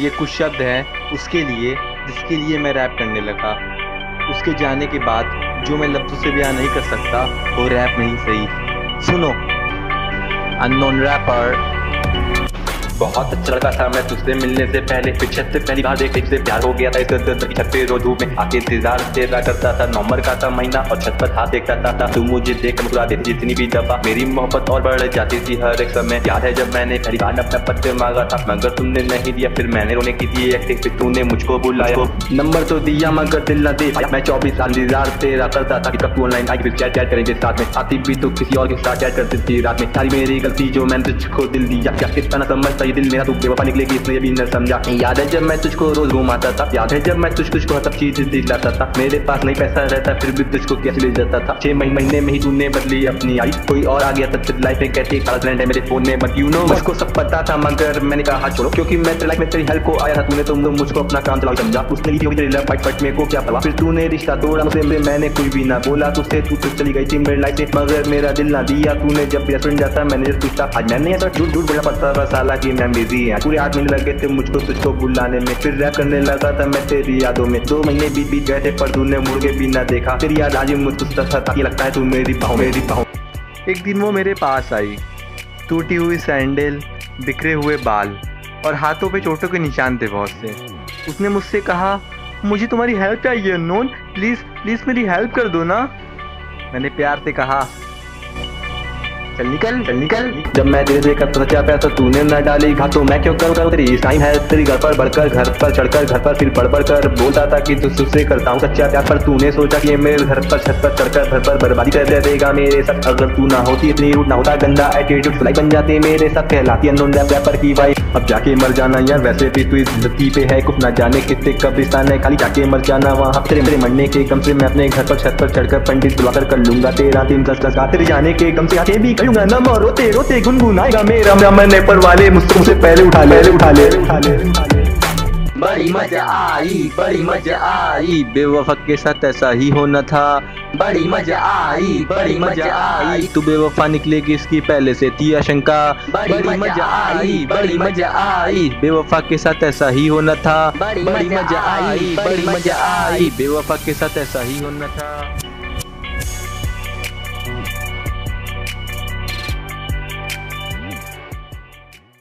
ये कुछ शब्द हैं उसके लिए, जिसके लिए मैं रैप करने लगा। उसके जाने के बाद, जो मैं लफ्ज़ों से बयान नहीं कर सकता, वो रैप नहीं सही। सुनो अननोन रैपर बहुत अच्छा लगा था मैं तुझसे मिलने से पहले, फिर छत से पहली बार देख से प्यार हो गया था छत पे रोज में आके इंतज़ार तेरा करता था, नवंबर का था महीना और छत पर हाथ देखता था था। तू मुझे देख मुस्कुरा देती जितनी भी दफ़ा मेरी मोहब्बत और बढ़ जाती थी हर एक समय। याद है जब मैंने पहली बार अपना पत्ते मांगा था, मगर तुमने नहीं दिया, फिर मैंने रोने की थी एक्टिंग फिर तूने मुझको बुलाया। नंबर तो दिया, मगर दिल न दे मैं चौबीस साल इंतज़ार तेरा करता था कब ऑनलाइन आई फिर चैट चैट करेंगे साथ में। आती भी तो किसी और के साथ चैट करती थी रात में। सारी मेरी गलती जो मैंने तुझको दिल दिया कितना समझता ये दिल मेरा तू बेवफा निकलेगी इसने भी न समझा। याद है जब मैं तुझको रोज घुमाता था, याद है जब मैं तुझको तुझको सब चीज़ दिलाता था। मेरे पास नहीं पैसा रहता, फिर भी तुझको कैसे ले जाता था? छह महीने में ही तूने बदली अपनी आई। कोई और आ गया था फिर लाइफ में कहती फ्रेंड है मेरे फ़ोन में? बट यू नो मुझको सब पता था, मगर मैंने कहा छोड़ो। क्योंकि मैं तेरी लाइफ में तेरी हेल्प को आया था, तूने तो मुझको अपना काम चला समझा? उसने ली थी तेरी लव फाइट बट मेरे को क्या पता फिर तूने रिश्ता तोड़ा, मुझसे मैंने कुछ भी ना बोला। तुझसे तू तो चली गई थी मेरी लाइफ से मगर मेरा दिल ना दिया। तूने जब रेस्टोरेंट जाता, मैंने पूछता आज मैंने ऐसा झूठ झूठ बोला पड़ता था, साला की मैं बिज़ी है। पूरे आठ महीने लगे थे मुझको तुझको बुलाने में। फिर रैप करने लगा था मैं तेरी यादों में। दो महीने बीत बीत गए थे पर तूने मुड़ के भी ना देखा। तेरी याद आज मुझको लगता है तू मेरी बाहों मेरी बाहों। एक दिन वो मेरे पास आई। टूटी हुई सैंडल, बिखरे हुए बाल और हाथों पे चोटों के निशान थे बहुत से। उसने मुझसे कहा, मुझे तुम्हारी हेल्प चाहिए नोन प्लीज़ प्लीज़ मेरी हेल्प कर दो ना। मैंने प्यार से कहा चल निकल चल निकल। जब मैं धीरे धीरे करता सच्चा प्यार तो तूने न डाली? घा तो मैं क्यों करूँ? तेरी टाइम है? तेरी घर पर बढ़कर, घर पर चढ़कर, घर पर फिर बढ़ बढ़ कर बोलता था कि तुझसे करता हूँ सच्चा प्यार, पर तूने सोचा कि मेरे घर पर, छत पर चढ़कर, घर पर बर्बादी कर देगा मेरे साथ। अगर तू ना होती, इतनी रूट ना होता, गंदा एटीट्यूड फ्लाई बन जाते मेरे साथ। कहलाती अनोन रैपर की वाइफ अब जाके मर जाना यार, वैसे भी तू इस धरती पे है, कुछ ना जाने कितने कब्रिस्तान है। खाली जाके मर जाना वहाँ, तेरे मेरे मरने के कम से मैं अपने घर पर, छत पर चढ़कर पंडित बुलाकर कर लूँगा। तेरा तीन दस दस तेरे जाने के कम से आके भी करूँगा नम रोते रोते गुनगुनाएगा मेरा। मैंने पर वाले मुझसे पहले उठा ले उठा ले उठा ले। बड़ी मज़ा आई बड़ी मज़ा आई। बेवफा के साथ ऐसा ही होना था। बड़ी मज़ा आई बड़ी मज़ा आई। तू बेवफा निकलेगी इसकी पहले से थी आशंका। बड़ी मज़ा आई बड़ी मज़ा आई। बेवफा के साथ ऐसा ही होना था। बड़ी मज़ा आई बड़ी मज़ा आई। बेवफा के साथ ऐसा ही होना था।